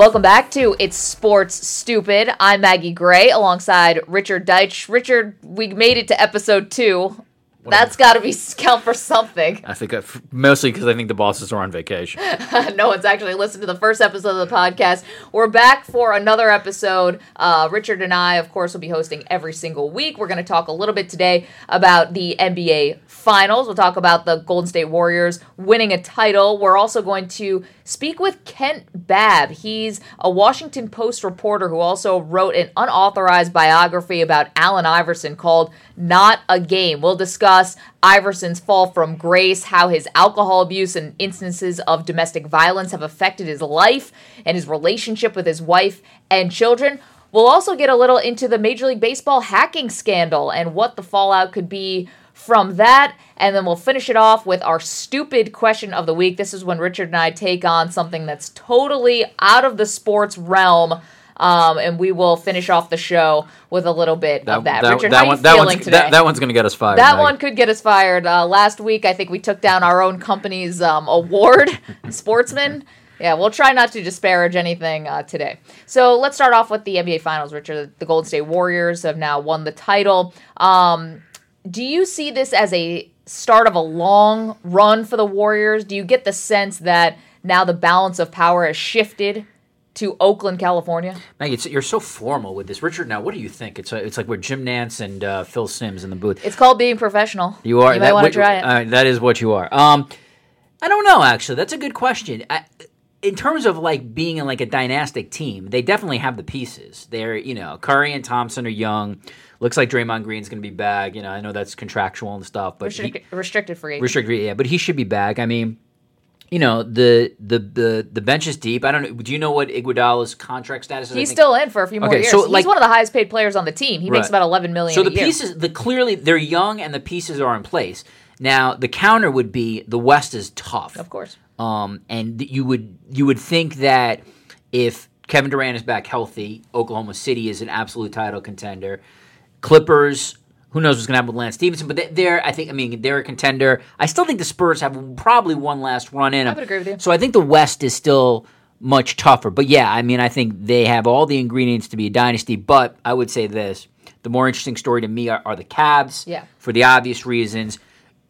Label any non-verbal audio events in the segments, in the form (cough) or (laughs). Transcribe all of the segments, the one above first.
Welcome back to It's Sports Stupid. I'm Maggie Gray alongside Richard Deitsch. Richard, we made it to episode two. That's got to be (laughs) count for something. I think I, mostly because I think the bosses are on vacation. (laughs) no one's actually listened to the first episode of the podcast. We're back for another episode. Uh, Richard and I, of course, will be hosting every single week. We're going to talk a little bit today about the NBA Finals. We'll talk about the Golden State Warriors winning a title. We're also going to speak with Kent Babb. He's a Washington Post reporter who also wrote an unauthorized biography about Allen Iverson called Not a Game. We'll discuss Iverson's fall from grace, how his alcohol abuse and instances of domestic violence have affected his life and his relationship with his wife and children. We'll also get a little into the Major League Baseball hacking scandal and what the fallout could be from that. And then we'll finish it off with our stupid question of the week. This is when Richard and I take on something that's totally out of the sports realm. Um, and we will finish off the show with a little bit That, of that. that, Richard, that how one, you that feeling one's, today? That, that one's going to get us fired. That Maggie. one could get us fired. Uh, last week, I think we took down our own company's um, award, (laughs) Sportsman. Yeah, we'll try not to disparage anything uh, today. So let's start off with the NBA Finals, Richard. The Golden State Warriors have now won the title. Um, do you see this as a start of a long run for the Warriors? Do you get the sense that now the balance of power has shifted to Oakland, California? Maggie, it's, you're so formal with this. Richard, now, what do you think? It's, it's like we're Jim Nantz and uh, Phil Simms in the booth. It's called being professional. You are. You might want to try it. uh, that is what you are. Um, I don't know. Actually, that's a good question. I, in terms of like being in like a dynastic team, they definitely have the pieces. They're you know Curry and Thompson are young. Looks like Draymond Green's going to be back. You know, I know that's contractual and stuff, but he- restricted free agent. restricted. Yeah, but he should be back. I mean. You know the the the the bench is deep. I don't know. Do you know what Iguodala's contract status is? He's still in for a few more Okay, years. so, He's like- one of the highest paid players on the team. He makes about eleven million. So a the year. pieces, the clearly they're young and the pieces are in place. Now the counter would be the West is tough, of course. um, and th- you would you would think that if Kevin Durant is back healthy, Oklahoma City is an absolute title contender. Clippers, who knows what's going to happen with Lance Stephenson, but they- they're I think I mean they're a contender. I still think the Spurs have probably one last run in them. would agree with you. So I think the West is still much tougher. But yeah, I mean I think they have all the ingredients to be a dynasty. But I would say this: the more interesting story to me are, are the Cavs. Yeah. For the obvious reasons,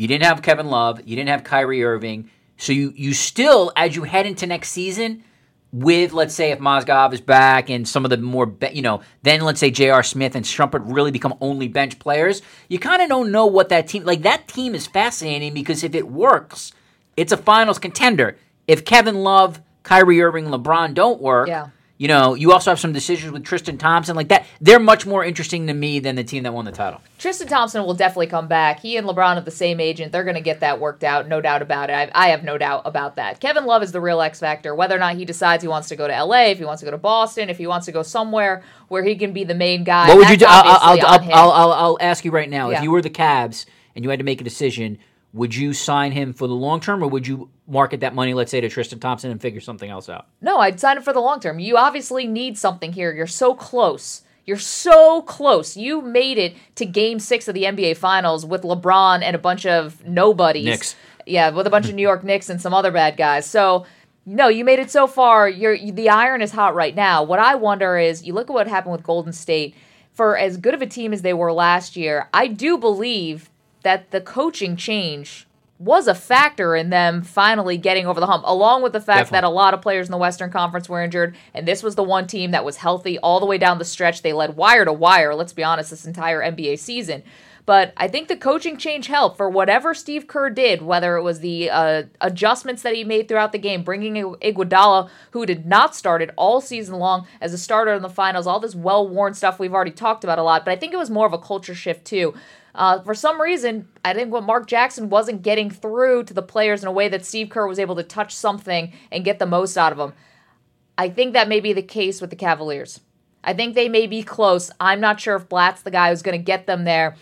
you didn't have Kevin Love, you didn't have Kyrie Irving, so you you still as you head into next season with let's say if Mozgov is back and some of the more be- you know then let's say J.R. Smith and Shumpert really become only bench players you kind of don't know what that team like that team is fascinating because if it works it's a finals contender if Kevin Love Kyrie Irving LeBron don't work Yeah. You know you also have some decisions with Tristan Thompson like that they're much more interesting to me than the team that won the title Tristan Thompson will definitely come back. He and LeBron are the same agent. They're going to get that worked out, no doubt about it. I, I have no doubt about that. Kevin Love is the real X factor. Whether or not he decides he wants to go to LA, if he wants to go to Boston, if he wants to go somewhere where he can be the main guy. What would you do? I'll, I'll, I'll. I'll, I'll, I'll ask you right now. Yeah. If you were the Cavs and you had to make a decision, would you sign him for the long term, or would you market that money, let's say, to Tristan Thompson and figure something else out? No, I'd sign it for the long term. You obviously need something here. You're so close. You're so close. You made it to game six of the NBA Finals with LeBron and a bunch of nobodies. Knicks. Yeah, with a bunch of New York Knicks and some other bad guys. So, no, you made it so far. You're the iron is hot right now. What I wonder is, you look at what happened with Golden State. For as good of a team as they were last year, I do believe that the coaching change was a factor in them finally getting over the hump, along with the fact that a lot of players in the Western Conference were injured, and this was the one team that was healthy all the way down the stretch. They led wire to wire, let's be honest, this entire NBA season. But I think the coaching change helped for whatever Steve Kerr did, whether it was the uh, adjustments that he made throughout the game, bringing Ig- Iguodala, who did not start it all season long as a starter in the finals, all this well-worn stuff we've already talked about a lot. But I think it was more of a culture shift too. Uh, for some reason, I think what Mark Jackson wasn't getting through to the players in a way that Steve Kerr was able to touch something and get the most out of them. I think that may be the case with the Cavaliers. I think they may be close. I'm not sure if Blatt's the guy who's going to get them there.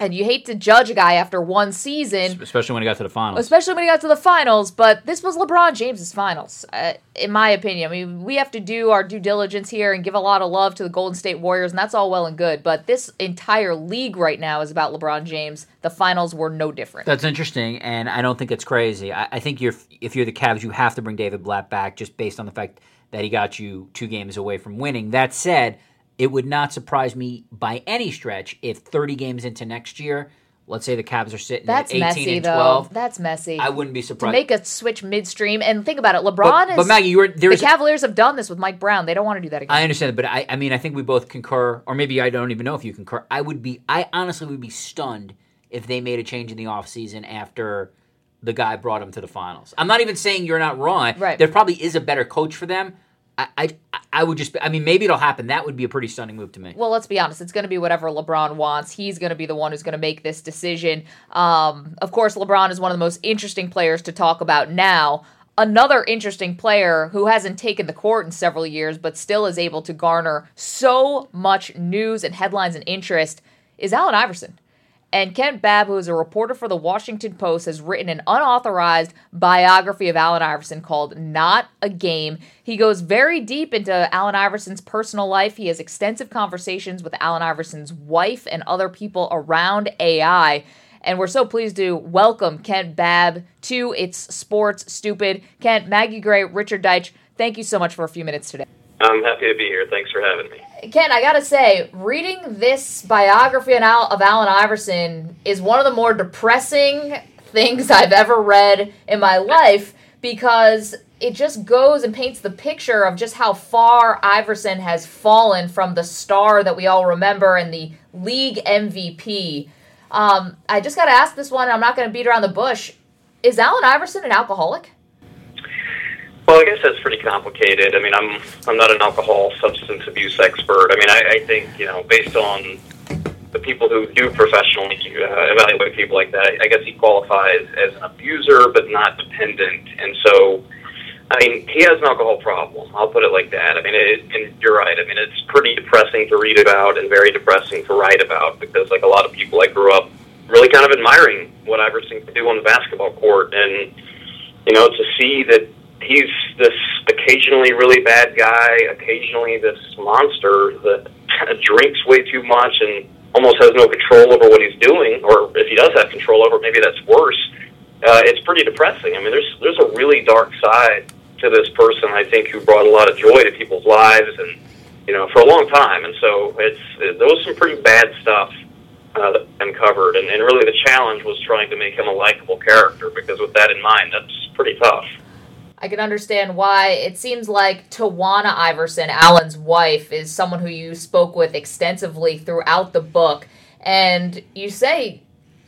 And you hate to judge a guy after one season, Especially when he got to the finals. especially when he got to the finals. But this was LeBron James's finals, uh, in my opinion. I mean, we have to do our due diligence here and give a lot of love to the Golden State Warriors, and that's all well and good. But this entire league right now is about LeBron James. The finals were no different. That's interesting, and I don't think it's crazy. I, I think you're if you're the Cavs, you have to bring David Blatt back just based on the fact that he got you two games away from winning. That said, it would not surprise me by any stretch if 30 games into next year, let's say the Cavs are sitting That's at 18 messy, and though. 12. That's messy. I wouldn't be to surprised. make a switch midstream and think about it. LeBron but, is. but Maggie, you were the Cavaliers have done this with Mike Brown. They don't want to do that again. I understand, but I, I mean, I think we both concur, or maybe I don't even know if you concur. I would be, I honestly would be stunned if they made a change in the offseason after the guy brought them to the finals. I'm not even saying you're not wrong. Right. There probably is a better coach for them. I, I, I would just, I mean, maybe it'll happen. That would be a pretty stunning move to me. well, let's be honest. It's going to be whatever LeBron wants. He's going to be the one who's going to make this decision. Um, of course, LeBron is one of the most interesting players to talk about now. Another interesting player who hasn't taken the court in several years, but still is able to garner so much news and headlines and interest, is Allen Iverson. And Kent Babb, who is a reporter for the Washington Post, has written an unauthorized biography of Allen Iverson called Not a Game. He goes very deep into Allen Iverson's personal life. He has extensive conversations with Allen Iverson's wife and other people around AI. And we're so pleased to welcome Kent Babb to It's Sports Stupid. Kent, Maggie Gray, Richard Deitsch, thank you so much for a few minutes today. I'm happy to be here. Thanks for having me. Ken, I gotta say, reading this biography of Al- of Allen Iverson is one of the more depressing things (laughs) I've ever read in my life because it just goes and paints the picture of just how far Iverson has fallen from the star that we all remember and the league MVP. Um, I just gotta ask this one, I'm not gonna beat around the bush. Is Allen Iverson an alcoholic? Well, I guess that's pretty complicated. I mean, I'm I'm not an alcohol substance abuse expert. I mean, I, I think you know, based on the people who do professionally uh, evaluate people like that, I guess he qualifies as an abuser, but not dependent. And so, I mean, he has an alcohol problem. I'll put it like that. I mean, it, and you're right. I mean, it's pretty depressing to read about and very depressing to write about because, like a lot of people, I grew up really kind of admiring what Iverson could do on the basketball court, and you know, to see that he's this occasionally really bad guy, occasionally this monster that (laughs) drinks way too much and almost has no control over what he's doing, or if he does have control over it, maybe that's worse. Uh, it's pretty depressing. I mean, there's there's a really dark side to this person. I think who brought a lot of joy to people's lives, and you know, for a long time. And so it's it, there was some pretty bad stuff uh, uncovered, and, and really the challenge was trying to make him a likable character because with that in mind, that's pretty tough. I can understand why. It seems like Tawana Iverson, Allen's wife, is someone who you spoke with extensively throughout the book. And you say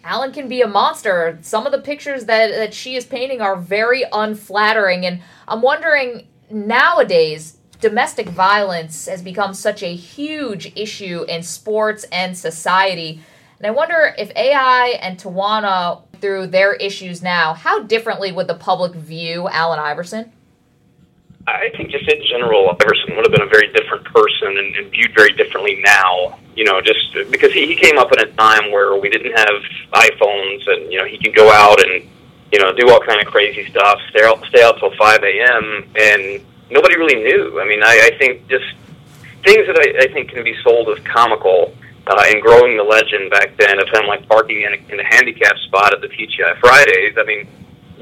Alan can be a monster. Some of the pictures that, that she is painting are very unflattering. And I'm wondering nowadays, domestic violence has become such a huge issue in sports and society. And I wonder if AI and Tawana through their issues now, how differently would the public view Allen Iverson? I think just in general, Iverson would have been a very different person and, and viewed very differently now. You know, just because he, he came up in a time where we didn't have iPhones, and you know he could go out and you know do all kind of crazy stuff, stay out, stay out till five a.m. and nobody really knew. I mean, I, I think just things that I, I think can be sold as comical uh, and growing the legend back then of him like parking in a, in a handicap spot at the TGI Fridays. I mean,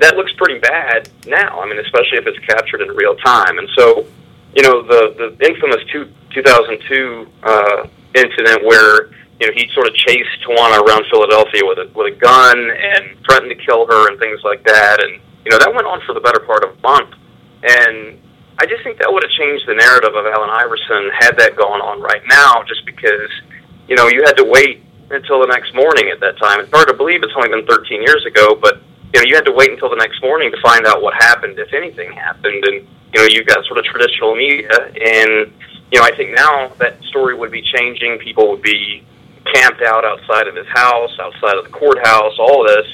that looks pretty bad now. I mean, especially if it's captured in real time. And so, you know, the the infamous two, 2002 uh, incident where you know he sort of chased Tawana around Philadelphia with a with a gun and threatened to kill her and things like that. And you know that went on for the better part of a month. And I just think that would have changed the narrative of Allen Iverson had that gone on right now, just because you know you had to wait until the next morning at that time. It's hard to believe it's only been 13 years ago, but you know, you had to wait until the next morning to find out what happened, if anything happened. And, you know, you've got sort of traditional media. And, you know, I think now that story would be changing. People would be camped out outside of his house, outside of the courthouse, all this,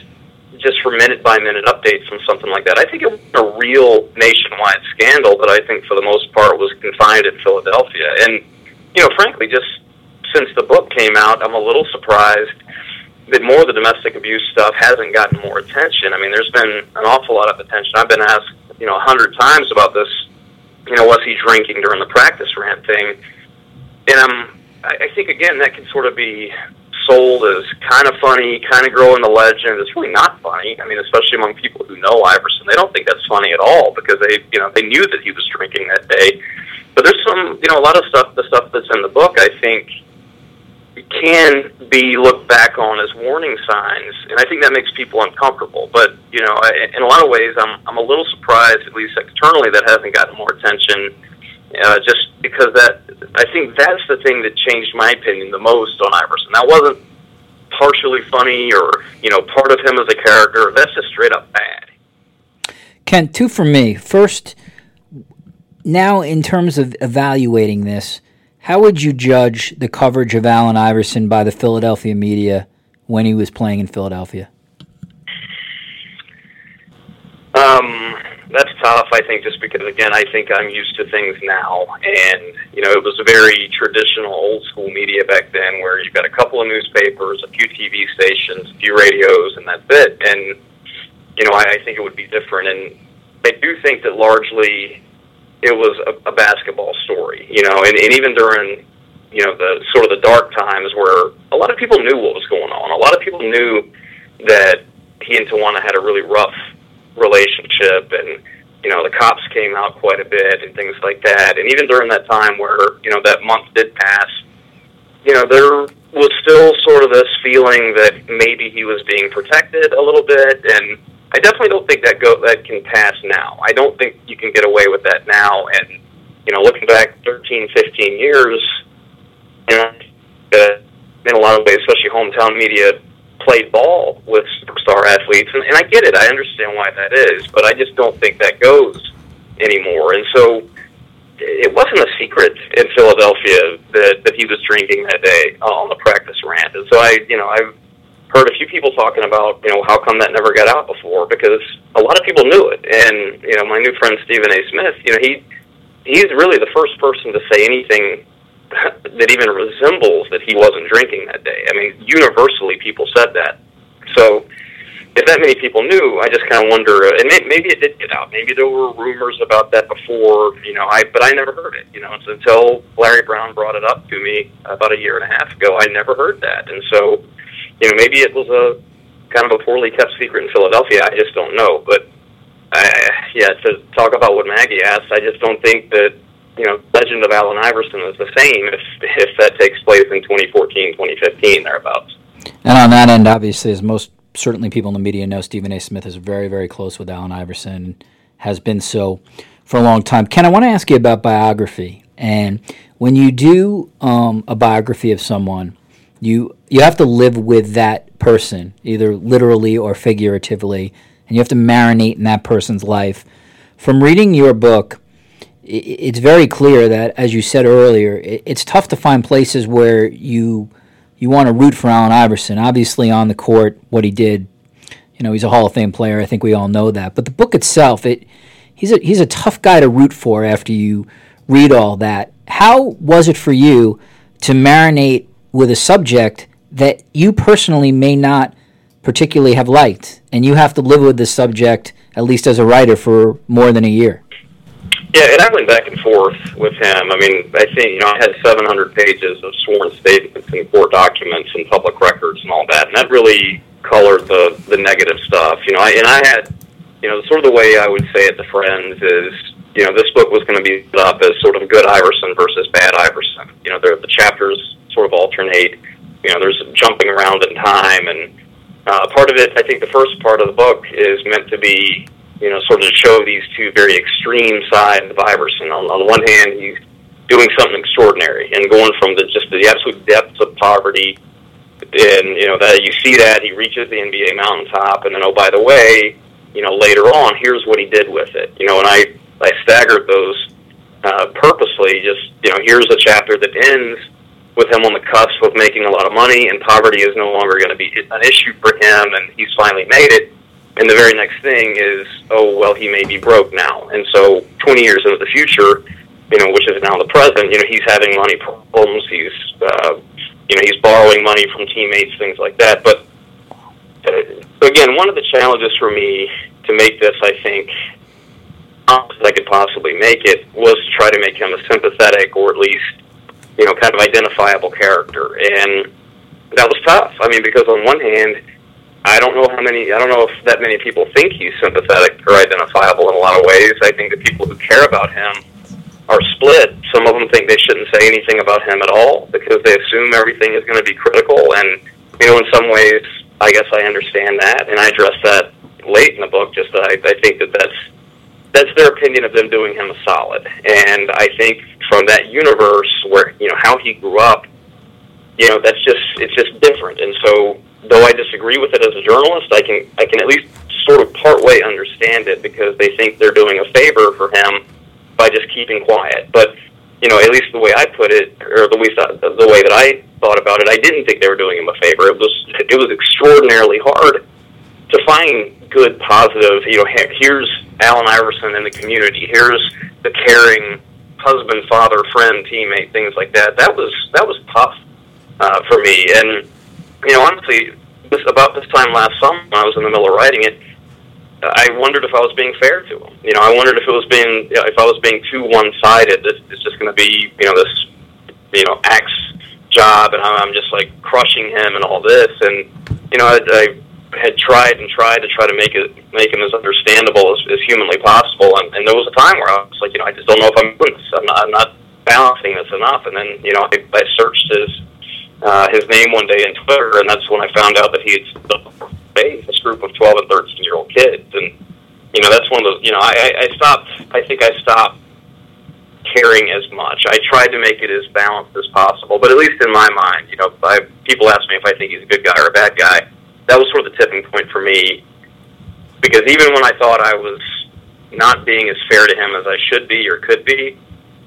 just for minute by minute updates from something like that. I think it was a real nationwide scandal that I think for the most part was confined in Philadelphia. And, you know, frankly, just since the book came out, I'm a little surprised that more of the domestic abuse stuff hasn't gotten more attention. I mean, there's been an awful lot of attention. I've been asked, you know, a hundred times about this. You know, was he drinking during the practice rant thing? And um, I, think again that can sort of be sold as kind of funny, kind of growing the legend. It's really not funny. I mean, especially among people who know Iverson, they don't think that's funny at all because they, you know, they knew that he was drinking that day. But there's some, you know, a lot of stuff, the stuff that's in the book, I think, can be looked back on as warning signs, and I think that makes people uncomfortable. But you know, I, in a lot of ways, I'm I'm a little surprised, at least externally, that hasn't gotten more attention. Uh, just because that, I think that's the thing that changed my opinion the most on Iverson. That wasn't partially funny or you know part of him as a character. That's just straight up bad. Ken, two for me. First, now in terms of evaluating this, how would you judge the coverage of Allen Iverson by the Philadelphia media when he was playing in Philadelphia? Um, that's tough. I think just because again, I think I'm used to things now, and you know, it was a very traditional, old school media back then, where you've got a couple of newspapers, a few TV stations, a few radios, and that's it. And you know, I, I think it would be different. And I do think that largely it was a, a basketball story. You know, and, and even during you know the sort of the dark times where a lot of people knew what was going on. A lot of people knew that he and Tawana had a really rough relationship and you know the cops came out quite a bit and things like that and even during that time where you know that month did pass you know there was still sort of this feeling that maybe he was being protected a little bit and I definitely don't think that go that can pass now. I don't think you can get away with that now and you know looking back 13 15 years you know uh, in a lot of ways especially hometown media played ball with superstar athletes, and, and I get it. I understand why that is, but I just don't think that goes anymore. And so it wasn't a secret in Philadelphia that that he was drinking that day on the practice rant. And so I, you know, I've heard a few people talking about, you know, how come that never got out before? Because a lot of people knew it. And you know, my new friend Stephen A. Smith, you know, he he's really the first person to say anything (laughs) that even resembles that he wasn't drinking that day. I mean, universally, people said that. So, if that many people knew, I just kind of wonder. Uh, and maybe it did get out. Maybe there were rumors about that before, you know. I but I never heard it. You know, it's until Larry Brown brought it up to me about a year and a half ago. I never heard that, and so, you know, maybe it was a kind of a poorly kept secret in Philadelphia. I just don't know. But, I, yeah, to talk about what Maggie asked, I just don't think that you know, legend of Allen Iverson is the same if if that takes place in 2014, 2015, thereabouts. And on that end, obviously, as most certainly people in the media know, Stephen A. Smith is very, very close with Allen Iverson, has been so for a long time. Ken, I want to ask you about biography. And when you do um, a biography of someone, you you have to live with that person, either literally or figuratively, and you have to marinate in that person's life. From reading your book, it's very clear that, as you said earlier, it's tough to find places where you you want to root for Allen Iverson. Obviously, on the court, what he did, you know, he's a Hall of Fame player. I think we all know that. But the book itself, it he's a he's a tough guy to root for after you read all that. How was it for you to marinate with a subject that you personally may not particularly have liked, and you have to live with this subject at least as a writer for more than a year? Yeah, and I went back and forth with him. I mean, I think you know I had 700 pages of sworn statements and court documents and public records and all that, and that really colored the the negative stuff. You know, I, and I had, you know, sort of the way I would say it to friends is, you know, this book was going to be put up as sort of good Iverson versus bad Iverson. You know, the chapters sort of alternate. You know, there's jumping around in time, and uh, part of it, I think, the first part of the book is meant to be you know, sort of show these two very extreme sides of Iverson. On, on the one hand, he's doing something extraordinary and going from the just the absolute depths of poverty, and you know that you see that he reaches the NBA mountaintop, and then oh by the way, you know later on, here's what he did with it. You know, and I I staggered those uh, purposely. Just you know, here's a chapter that ends with him on the cusp of making a lot of money, and poverty is no longer going to be an issue for him, and he's finally made it and the very next thing is, oh well, he may be broke now, and so 20 years into the future, you know, which is now the present, you know, he's having money problems. He's, uh, you know, he's borrowing money from teammates, things like that. But uh, again, one of the challenges for me to make this, I think, as I could possibly make it, was to try to make him a sympathetic or at least, you know, kind of identifiable character, and that was tough. I mean, because on one hand I don't know how many. I don't know if that many people think he's sympathetic or identifiable in a lot of ways. I think the people who care about him are split. Some of them think they shouldn't say anything about him at all because they assume everything is going to be critical. And you know, in some ways, I guess I understand that, and I address that late in the book. Just that I, I think that that's that's their opinion of them doing him a solid. And I think from that universe where you know how he grew up, you know, that's just it's just different. And so though I disagree with it as a journalist, I can I can at least sort of part way understand it because they think they're doing a favor for him by just keeping quiet. But you know, at least the way I put it, or at least uh, the way that I thought about it, I didn't think they were doing him a favor. It was it was extraordinarily hard to find good, positive. You know, here's Allen Iverson in the community. Here's the caring husband, father, friend, teammate, things like that. That was that was tough uh, for me, and you know, honestly, this, about this time last summer, when I was in the middle of writing it, I wondered if I was being fair to him. You know, I wondered if it was being, you know, if I was being too one-sided. This is just going to be, you know, this, you know, axe job, and I'm just like crushing him and all this. And you know, I, I had tried and tried to try to make it make him as understandable as, as humanly possible. And, and there was a time where I was like, you know, I just don't know if I'm doing this. I'm not, I'm not balancing this enough. And then, you know, I, I searched his uh, his name one day in Twitter, and that's when I found out that he had faith this group of twelve and thirteen year old kids, and you know that's one of those. You know, I, I stopped. I think I stopped caring as much. I tried to make it as balanced as possible, but at least in my mind, you know, I, people ask me if I think he's a good guy or a bad guy. That was sort of the tipping point for me, because even when I thought I was not being as fair to him as I should be or could be,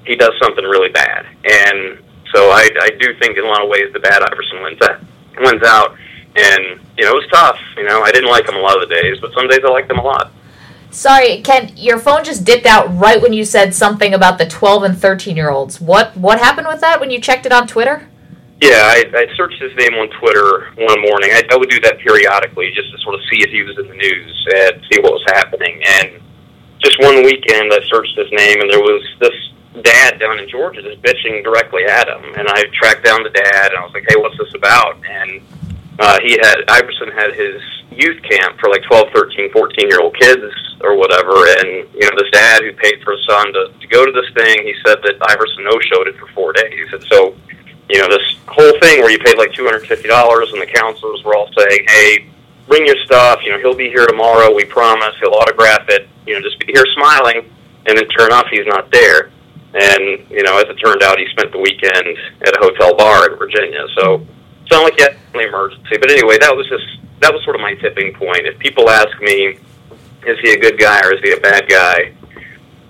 he does something really bad, and so I, I do think in a lot of ways the bad Iverson wins out. Wins out, and you know it was tough. You know I didn't like him a lot of the days, but some days I liked him a lot. Sorry, Ken, your phone just dipped out right when you said something about the 12 and 13 year olds. What what happened with that when you checked it on Twitter? Yeah, I, I searched his name on Twitter one morning. I, I would do that periodically just to sort of see if he was in the news and see what was happening. And just one weekend, I searched his name, and there was this dad down in Georgia just bitching directly at him. And I tracked down the dad, and I was like, "Hey, what's this about?" And uh, he had Iverson had his youth camp for like 12, 13, 14 year old kids or whatever. And you know, this dad who paid for his son to, to go to this thing, he said that Iverson no showed it for four days. And so, you know, this whole thing where you paid like two hundred fifty dollars, and the counselors were all saying, "Hey." Bring your stuff. You know he'll be here tomorrow. We promise. He'll autograph it. You know, just be here smiling. And then turn off, he's not there. And you know, as it turned out, he spent the weekend at a hotel bar in Virginia. So it's not like had an emergency. But anyway, that was just that was sort of my tipping point. If people ask me, is he a good guy or is he a bad guy?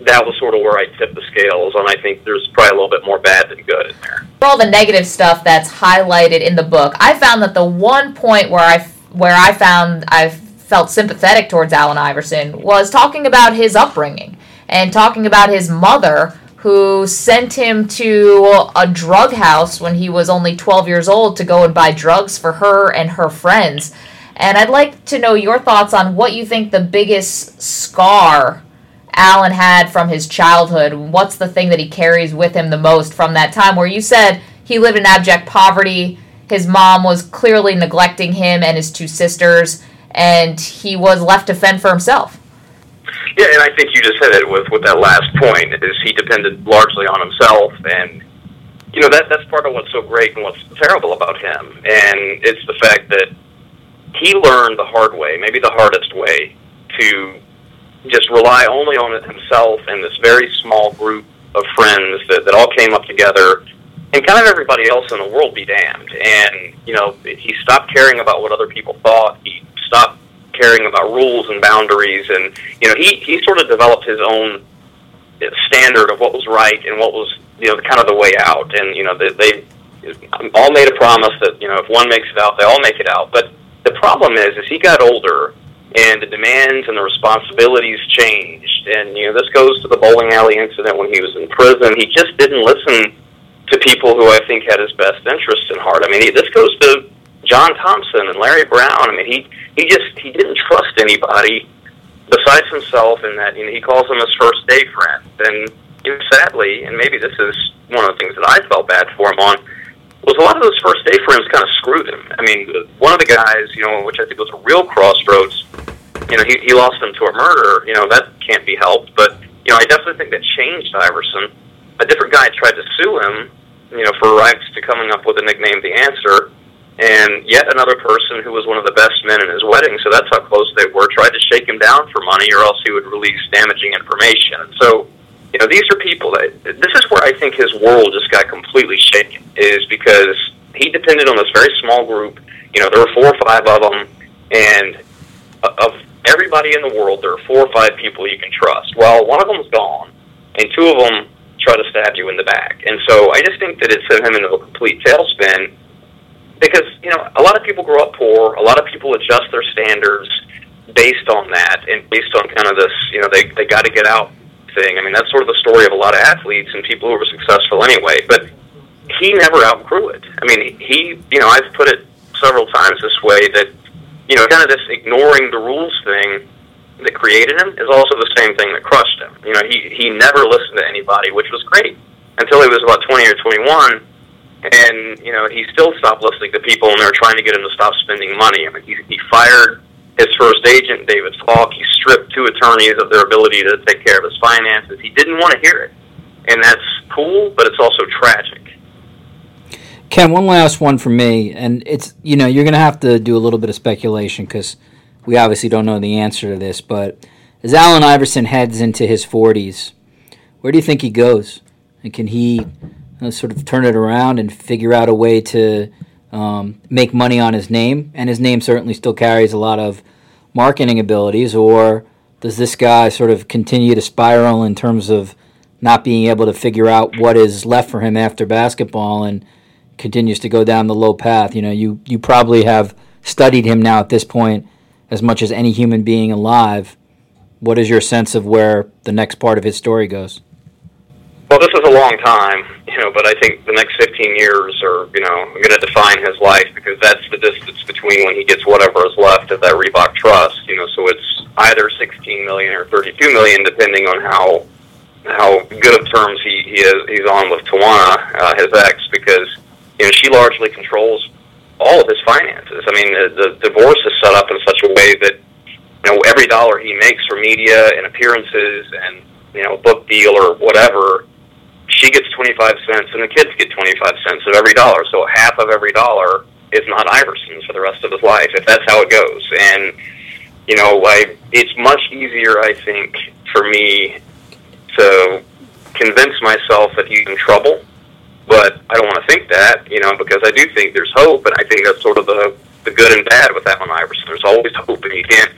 That was sort of where I tipped the scales, and I think there's probably a little bit more bad than good in there. For all the negative stuff that's highlighted in the book, I found that the one point where I where I found I felt sympathetic towards Allen Iverson was talking about his upbringing and talking about his mother who sent him to a drug house when he was only 12 years old to go and buy drugs for her and her friends. And I'd like to know your thoughts on what you think the biggest scar Allen had from his childhood. What's the thing that he carries with him the most from that time where you said he lived in abject poverty, his mom was clearly neglecting him and his two sisters, and he was left to fend for himself? Yeah, and I think you just hit it with with that last point. Is he depended largely on himself, and you know that that's part of what's so great and what's terrible about him, and it's the fact that he learned the hard way, maybe the hardest way, to just rely only on himself and this very small group of friends that, that all came up together and kind of everybody else in the world be damned. And, you know, he stopped caring about what other people thought. He stopped caring about rules and boundaries, and you know, he he sort of developed his own standard of what was right and what was you know kind of the way out. And you know, they, they all made a promise that you know if one makes it out, they all make it out. But the problem is, as he got older and the demands and the responsibilities changed, and you know, this goes to the bowling alley incident when he was in prison. He just didn't listen to people who I think had his best interests in heart. I mean, he, this goes to John Thompson and Larry Brown. I mean, he he just he didn't trust anybody besides himself, and that you know he calls them his first day friend. And you know, sadly, and maybe this is one of the things that I felt bad for him on. Was a lot of those first day frames kind of screwed him. I mean, one of the guys, you know, which I think was a real crossroads, you know, he, he lost him to a murder. You know, that can't be helped. But, you know, I definitely think that changed Iverson. A different guy tried to sue him, you know, for rights to coming up with a nickname, The Answer. And yet another person who was one of the best men in his wedding, so that's how close they were, tried to shake him down for money or else he would release damaging information. So, you know, these are people that this is where I think his world just got completely shaken is because he depended on this very small group. You know, there were four or five of them, and of everybody in the world, there are four or five people you can trust. Well, one of them's gone, and two of them try to stab you in the back. And so I just think that it sent him into a complete tailspin because you know a lot of people grow up poor. A lot of people adjust their standards based on that and based on kind of this. You know, they they got to get out thing. I mean, that's sort of the story of a lot of athletes and people who were successful anyway. But he never outgrew it. I mean, he, you know, I've put it several times this way that, you know, kind of this ignoring the rules thing that created him is also the same thing that crushed him. You know, he he never listened to anybody, which was great until he was about 20 or 21 and you know he still stopped listening to people and they were trying to get him to stop spending money. I mean, he, he fired his first agent, David Falk, he stripped two attorneys of their ability to take care of his finances. He didn't want to hear it. And that's cool, but it's also tragic. Ken, one last one for me. And it's, you know, you're going to have to do a little bit of speculation because we obviously don't know the answer to this. But as Allen Iverson heads into his 40s, where do you think he goes? And can he uh, sort of turn it around and figure out a way to um, make money on his name? And his name certainly still carries a lot of marketing abilities, or does this guy sort of continue to spiral in terms of not being able to figure out what is left for him after basketball and continues to go down the low path? You know, you, you probably have studied him now at this point as much as any human being alive. What is your sense of where the next part of his story goes? Well, this is a long time, you know, but I think the next 15 years are, you know, going to define his life because that's the distance between when he gets whatever is left of that Reebok trust, you know, so it's either 16 million or 32 million, depending on how how good of terms he, he is he's on with Tawana, uh, his ex, because you know she largely controls all of his finances. I mean, the, the divorce is set up in such a way that you know every dollar he makes for media and appearances and you know book deal or whatever she gets 25 cents and the kids get 25 cents of every dollar. So half of every dollar is not Iverson's for the rest of his life, if that's how it goes. And, you know, I, it's much easier, I think, for me to convince myself that he's in trouble. But I don't want to think that, you know, because I do think there's hope, and I think that's sort of the the good and bad with Allen Iverson. There's always hope, and you can't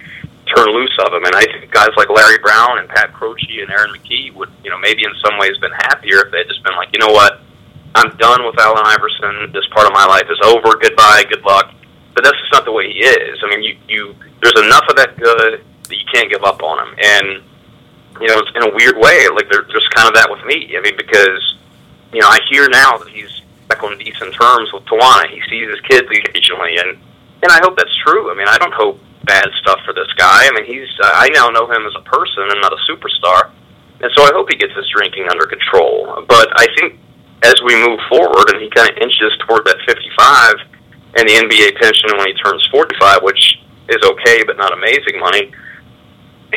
turn loose of him. And I think guys like Larry Brown and Pat Croce and Aaron McKie would, you know, maybe in some ways been happier if they had just been like, you know what, I'm done with Allen Iverson. This part of my life is over. Goodbye. Good luck. But that's just not the way he is. I mean, you, you there's enough of that good that you can't give up on him. And you know, in a weird way, like there, there's kind of that with me. I mean, because you know, I hear now that he's back on decent terms with Tawana. He sees his kids occasionally, and and I hope that's true. I mean, I don't hope bad stuff for this guy. I mean, he's uh, I now know him as a person and not a superstar, and so I hope he gets his drinking under control. But I think as we move forward and he kind of inches toward that 55 and the NBA pension when he turns 45, which is okay but not amazing money,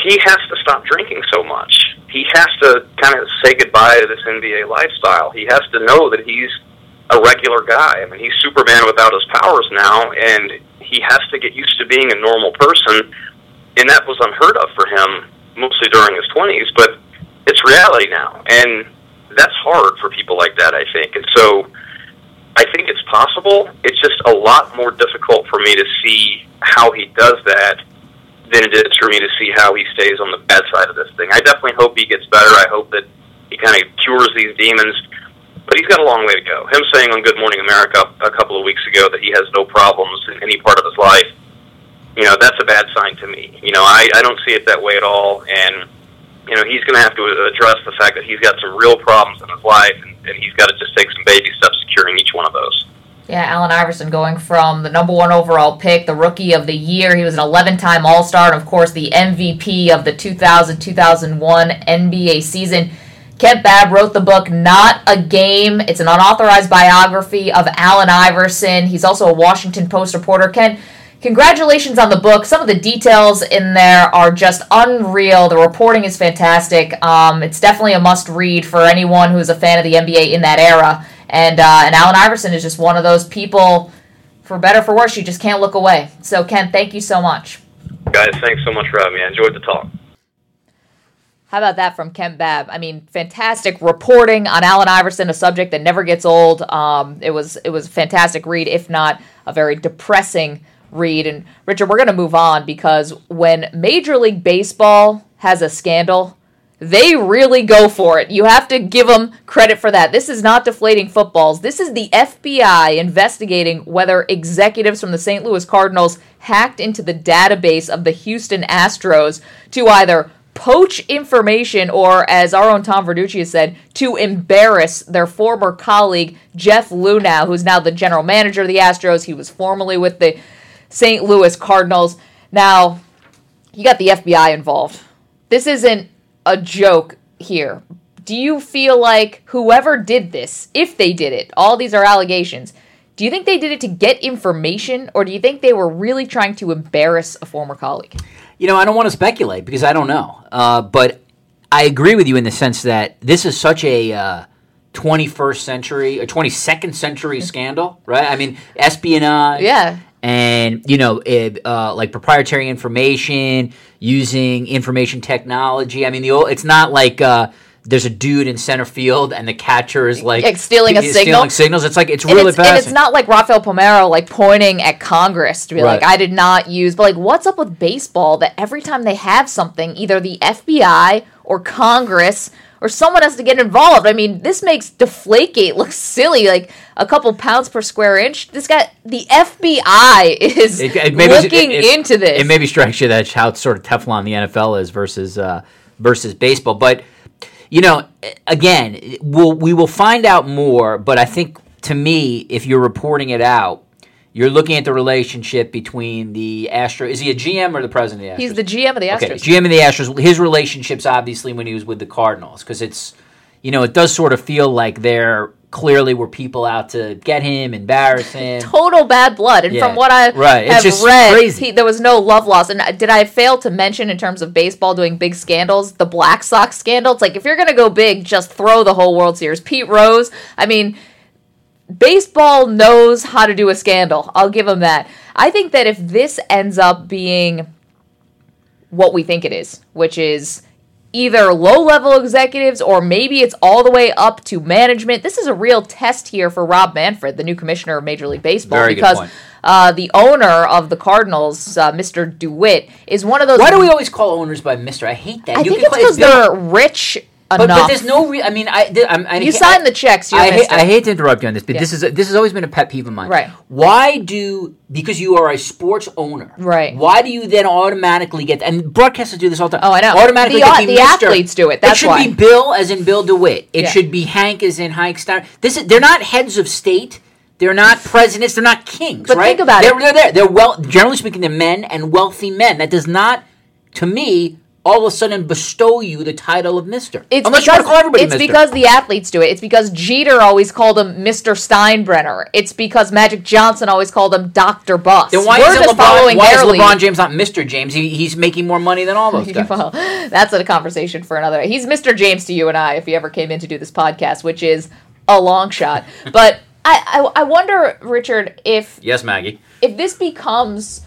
he has to stop drinking so much. He has to kind of say goodbye to this NBA lifestyle. He has to know that he's a regular guy. I mean, he's Superman without his powers now, and he has to get used to being a normal person, and that was unheard of for him mostly during his twenties. But it's reality now, and that's hard for people like that, I think. And so, I think it's possible. It's just a lot more difficult for me to see how he does that than it is for me to see how he stays on the bad side of this thing. I definitely hope he gets better. I hope that he kind of cures these demons but he's got a long way to go. Him saying on Good Morning America a couple of weeks ago that he has no problems in any part of his life, you know, that's a bad sign to me. You know, I, I don't see it that way at all. And, you know, he's going to have to address the fact that he's got some real problems in his life, and, and he's got to just take some baby steps securing each one of those. Yeah, Allen Iverson going from the number one overall pick, the rookie of the year. He was an 11 time All Star, and of course, the MVP of the 2000 2001 NBA season Kent Babb wrote the book Not a Game. It's an unauthorized biography of Allen Iverson. He's also a Washington Post reporter. Kent, congratulations on the book. Some of the details in there are just unreal. The reporting is fantastic. Um, it's definitely a must read for anyone who's a fan of the NBA in that era. And, uh, and Allen Iverson is just one of those people, for better for worse, you just can't look away. So, Kent, thank you so much. Guys, thanks so much for having me. I enjoyed the talk. How about that from Kent Babb? I mean, fantastic reporting on Allen Iverson, a subject that never gets old. Um, it was it was a fantastic read, if not a very depressing read. And Richard, we're going to move on because when Major League Baseball has a scandal, they really go for it. You have to give them credit for that. This is not deflating footballs. This is the FBI investigating whether executives from the St. Louis Cardinals hacked into the database of the Houston Astros to either poach information or, as our own Tom Verducci has said, to embarrass their former colleague Jeff Luhnow, who's now the general manager of the Astros. He was formerly with the St. Louis Cardinals. Now, you got the FBI involved. This isn't a joke here. Do you feel like whoever did this, if they did it, all these are allegations, do you think they did it to get information or do you think they were really trying to embarrass a former colleague? You know, I don't want to speculate because I don't know. Uh, but I agree with you in the sense that this is such a uh, 21st century, a 22nd century scandal, right? I mean, espionage. Yeah. And, you know, it, uh, like proprietary information, using information technology. I mean, the old, it's not like uh, there's a dude in center field and the catcher is like, stealing a stealing signal? signals. It's like, it's really it's, and it's not like Rafael Palmeiro like pointing at Congress to be like, I did not use, but like, what's up with baseball that every time they have something, either the FBI or Congress or someone has to get involved? I mean, this makes Deflategate look silly, like a couple pounds per square inch. This guy, the FBI is It- it looking it- it- into this. It maybe strikes you that's how sort of Teflon the NFL is versus uh, versus baseball. But you know, again, we'll, we will find out more. But I think to me, if you're reporting it out, you're looking at the relationship between the Astro. Is he a GM or the president of the Astros? He's the GM of the Astros. Okay, GM of the Astros. His relationships, obviously, when he was with the Cardinals, because it's, you know, it does sort of feel like there clearly were people out to get him, embarrass (laughs) him. total bad blood. And Yeah. from what I Right. Have just read, crazy. he, there was no love loss. And did I fail to mention in terms of baseball doing big scandals, the Black Sox scandal? It's like if you're going to go big, just throw the whole World Series. Pete Rose, I mean, baseball knows how to do a scandal. I'll give him that. I think that if this ends up being what we think it is, which is either low level executives or maybe it's all the way up to management. This is a real test here for Rob Manfred, the new commissioner of Major League Baseball, Very because uh, the owner of the Cardinals, uh, Mr. DeWitt, is one of those. Why do we always call owners by Mister? I hate that. I You think can it's call- because they're rich But, but there's no. Re- I mean, I. I'm, I you sign the checks. I hate, I hate to interrupt you on this, but Yeah. this is a, this has always been a pet peeve of mine. Right. Why do because you are a sports owner? Right. Why do you then automatically get and broadcasters do this all the time? Oh, I know. Automatically The- get the, the Mr. athletes do it, that's it should why. be Bill as in Bill DeWitt. It Yeah. should be Hank as in Hank Stein. This is they're not heads of state. They're not presidents. They're not kings. But right? think about they're, it. They're there. They're well. Generally speaking, they're men and wealthy men. That does not, to me, all of a sudden bestow you the title of Mister. It's Unless because, you call everybody it's Mister. because the athletes do it. It's because Jeter always called him Mr. Steinbrenner. It's because Magic Johnson always called him Dr. Buss. Then why We're just LeBron, following why is lead. LeBron James not Mr. James? He, he's making more money than all those (laughs) guys. Well, that's a conversation for another. He's Mr. James to you and I if he ever came in to do this podcast, which is a long shot. (laughs) But I, I, I wonder, Richard, if Yes, Maggie. if this becomes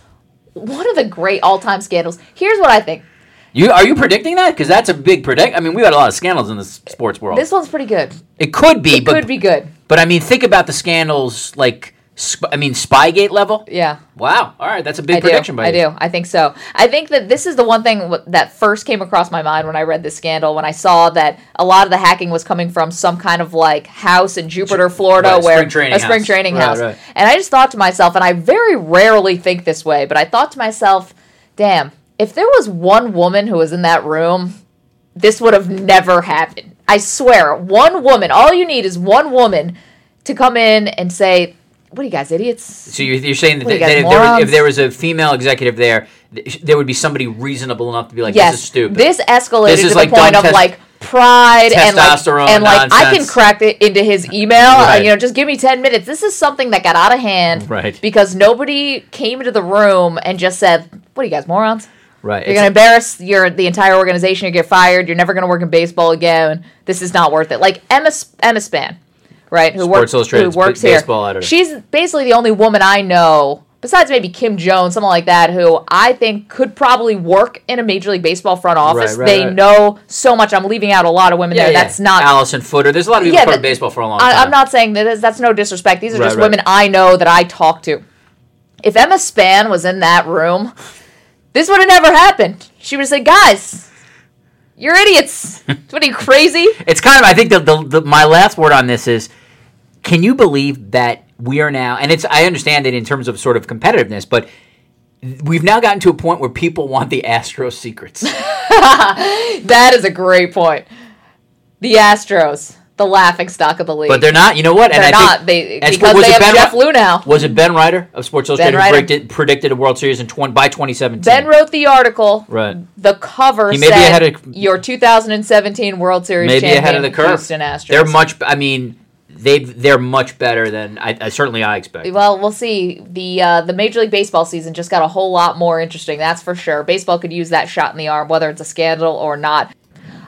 one of the great all time scandals. Here's what I think. You are you predicting that? Because that's a big predict. I mean, we got a lot of scandals in the s- sports world. This one's pretty good. it could be, It but could be good. but I mean, think about the scandals like sp- I mean, Spygate level. Yeah. Wow. All right, that's a big I prediction do. by I you. do. I think so. I think that this is the one thing w- that first came across my mind when I read this scandal. When I saw that a lot of the hacking was coming from some kind of like house in Jupiter, Florida, Right, where spring training a spring house. training Right, house. right. And I just thought to myself, and I very rarely think this way, but I thought to myself, "Damn, if there was one woman who was in that room, this would have never happened." I swear, one woman. All you need is one woman to come in and say, "What are you guys idiots?" So you're, you're saying that, What are you that if, there was, if there was a female executive there, th- there would be somebody reasonable enough to be like, Yes, "This is stupid." This escalated This to is the point dumb of test- like pride and like and like I can crack it into his email. Uh, right. And, you know, just give me ten minutes. This is something that got out of hand, Right. Because nobody came into the room and just said, "What are you guys morons?" Right. You're gonna embarrass your the entire organization. You get fired. You're never gonna work in baseball again. This is not worth it. Like Emma Emma Span, right? Who Sports works who works b- here. baseball editor. She's basically the only woman I know, besides maybe Kim Jones, someone like that, who I think could probably work in a Major League Baseball front office. Right, right, they right. know so much. I'm leaving out a lot of women yeah, there. yeah. That's not. Alyson Footer. There's a lot of people Yeah, covered baseball for a long I, time. I'm not saying that is, that's no disrespect. These are just women I know that I talk to. If Emma Span was in that room, this would have never happened. She would have said, "Guys, you're idiots. (laughs) what are you crazy?" It's kind of. I think the, the, the my last word on this is, can you believe that we are now? And it's. I understand it in terms of sort of competitiveness, but we've now gotten to a point where people want the Astros secrets. (laughs) That is a great point. The Astros, the laughing stock of the league. But they're not. You know what? They're I not. Think, They and because they have Ben Jeff Luhnow. Was it Ben Reiter of Sports Illustrated who predicted, predicted a World Series in 20, by 2017? Ben wrote the article. Right. The cover He may be said ahead of- your 2017 World Series Maybe champion ahead of the curve. Houston Astros. They're much. I mean, they they're much better than I, I certainly I expect. Well, we'll see. The uh, the Major League Baseball season just got a whole lot more interesting. That's for sure. Baseball could use that shot in the arm, whether it's a scandal or not.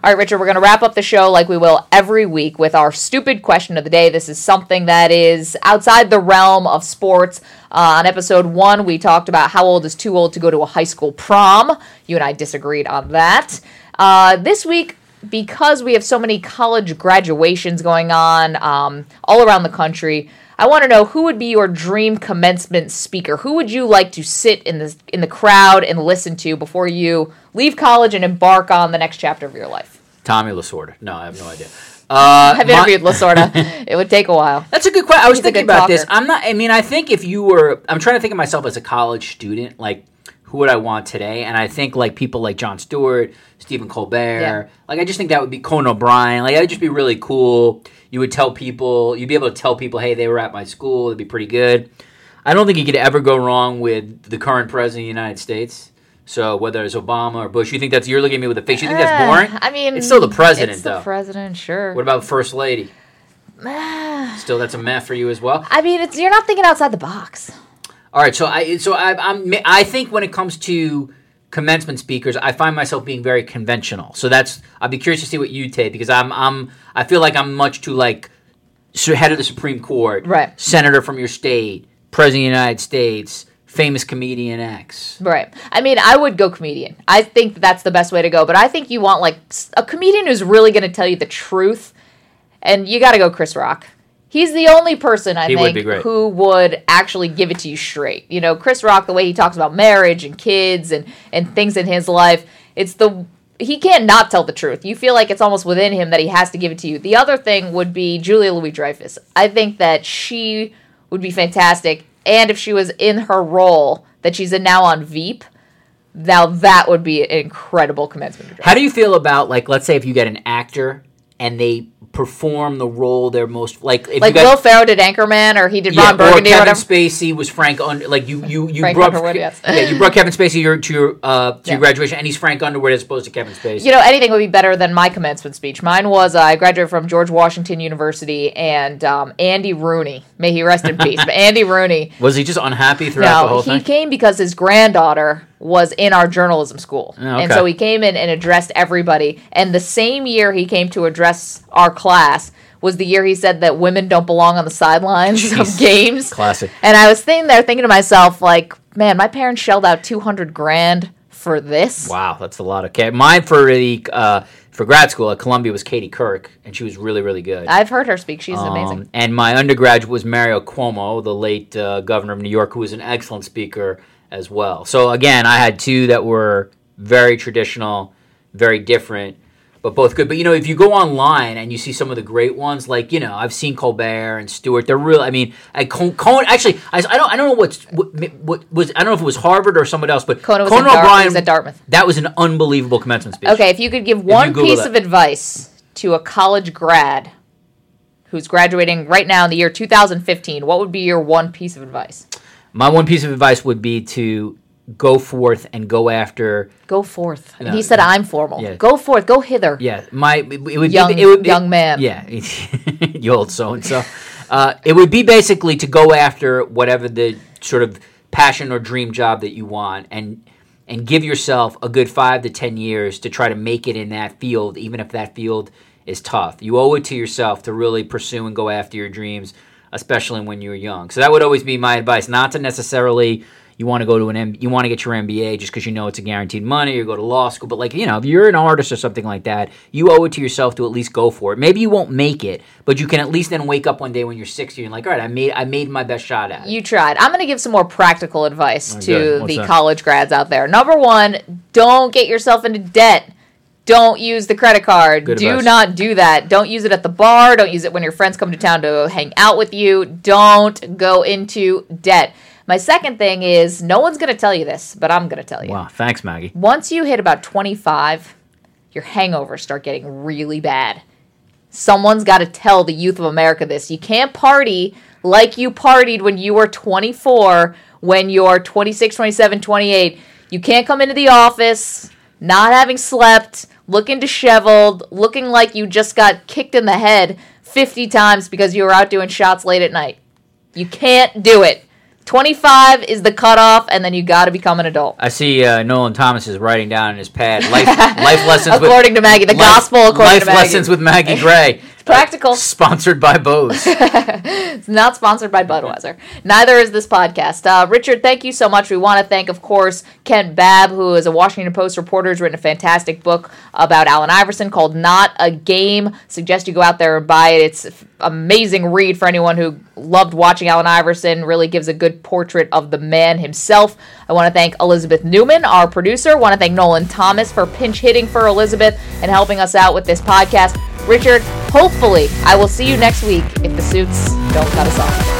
All right, Richard, we're going to wrap up the show like we will every week with our stupid question of the day. This is something that is outside the realm of sports. Uh, on episode one, we talked about how old is too old to go to a high school prom. You and I disagreed on that. Uh, this week, because we have so many college graduations going on um, all around the country, I want to know who would be your dream commencement speaker. Who would you like to sit in the in the crowd and listen to before you leave college and embark on the next chapter of your life? Tommy Lasorda. No, I have no idea. Uh, I've my- interviewed Lasorda. (laughs) it would take a while. That's a good question. I was He's thinking about this. I'm not. I mean, I think if you were, I'm trying to think of myself as a college student. Like, who would I want today? And I think like people like Jon Stewart, Stephen Colbert. Yeah. Like, I just think that would be Conan O'Brien. Like, that would just be really cool. You would tell people, you'd be able to tell people, hey, they were at my school. It'd be pretty good. I don't think you could ever go wrong with the current president of the United States. So whether it's Obama or Bush, you think that's you're looking at me with a face. You think that's Uh, boring? I mean, it's still the president, It's though. the president, sure. what about first lady? (sighs) Still, that's a meh for you as well. I mean, it's you're not thinking outside the box. All right, so I so I, I'm I think when it comes to commencement speakers, I find myself being very conventional. So that's I'd be curious to see what you take because I'm I'm I feel like I'm much too like head of the Supreme Court, Right. Senator from your state, President of the United States, famous comedian X. Right. I mean, I would go comedian. I think that's the best way to go. But I think you want like a comedian who's really going to tell you the truth, and you got to go Chris Rock. He's the only person I He think great. who would actually give it to you straight. You know, Chris Rock, the way he talks about marriage and kids and and things in his life, it's the he can't not tell the truth. You feel like it's almost within him that he has to give it to you. The other thing would be Julia Louis Dreyfus. I think that she would be fantastic, and if she was in her role that she's in now on Veep, now that would be an incredible commencement. How do you feel about like let's say if you get an actor and they perform the role they're most like if like you got, Will Ferrell did Anchorman, or he did Yeah, Ron Burgundy, or or, Kevin whatever. Spacey was Frank Under. Like you, you, you Frank brought Underwood, yes. yeah, you brought Kevin Spacey your, to your uh, to Yeah. your graduation, and he's Frank Underwood as opposed to Kevin Spacey. You know, anything would be better than my commencement speech. Mine was uh, I graduated from George Washington University, and um, Andy Rooney, may he rest in peace, but Andy Rooney. was he just unhappy throughout the whole he thing? He came because his granddaughter was in our journalism school. Oh, And so he came in and addressed everybody. And the same year he came to address our class was the year he said that women don't belong on the sidelines of games. Classic. And I was sitting there thinking to myself, like, man, my parents shelled out 200 grand for this. Wow, that's a lot of ca Mine for the uh, for grad school at Columbia was Katie Couric, and she was really really good. I've heard her speak. She's amazing. Um, and my undergraduate was Mario Cuomo, the late uh, governor of New York, who was an excellent speaker as well. So again, I had two that were very traditional, very different, but both good. But you know, if you go online and you see some of the great ones, like you know, I've seen Colbert and Stewart. They're real. I mean, I, Cohen. Actually, I, I don't. I don't know what's what, what was. I don't know if it was Harvard or somebody else, but Conan was, Conan O'Brien was at Dartmouth. That was an unbelievable commencement speech. Okay, if you could give one piece that. of advice to a college grad who's graduating right now in the year 2015, what would be your one piece of advice? My one piece of advice would be to go forth and go after. Go forth. No, he said, "I'm formal. yeah. Go forth. Go hither." Yeah, my it would Young- be, it would young man. Yeah, (laughs) you old so and so. Uh, It would be basically to go after whatever the sort of passion or dream job that you want, and and give yourself a good five to ten years to try to make it in that field, even if that field is tough. You owe it to yourself to really pursue and go after your dreams, especially when you're young. So that would always be my advice, not to necessarily you want to go to an M- you want to get your MBA just because you know it's a guaranteed money or go to law school, but like you know if you're an artist or something like that, you owe it to yourself to at least go for it. Maybe you won't make it, but you can at least then wake up one day when you're 60 and like, all right, I made I made my best shot at it. You tried. I'm going to give some more practical advice Oh, to. What's the that? college grads out there. Number one, don't get yourself into debt. Don't use the credit card. Good do advice. not do that. Don't use it at the bar. Don't use it when your friends come to town to hang out with you. Don't go into debt. My second thing is no one's going to tell you this, but I'm going to tell you. Wow, thanks, Maggie. Once you hit about 25, your hangovers start getting really bad. Someone's got to tell the youth of America this. You can't party like you partied when you were 24, when you're 26, 27, 28. You can't come into the office not having slept, looking disheveled, looking like you just got kicked in the head 50 times because you were out doing shots late at night. You can't do it. 25 is the cutoff, and then you got to become an adult. I see uh, Nolan Thomas is writing down in his pad life, (laughs) life lessons according to Maggie, the life- gospel according life to Maggie. Life lessons with Maggie Gray. (laughs) practical. Sponsored by Bose. (laughs) It's not sponsored by Budweiser. Neither is this podcast. Uh, Richard, thank you so much. We want to thank, of course, Kent Babb, who is a Washington Post reporter, has written a fantastic book about Allen Iverson called Not a Game. Suggest you go out there and buy it. It's amazing read for anyone who loved watching Allen Iverson. Really gives a good portrait of the man himself. I want to thank Elizabeth Newman, our producer. I want to thank Nolan Thomas for pinch hitting for Elizabeth and helping us out with this podcast. Richard, hopefully, I will see you next week if the suits don't cut us off.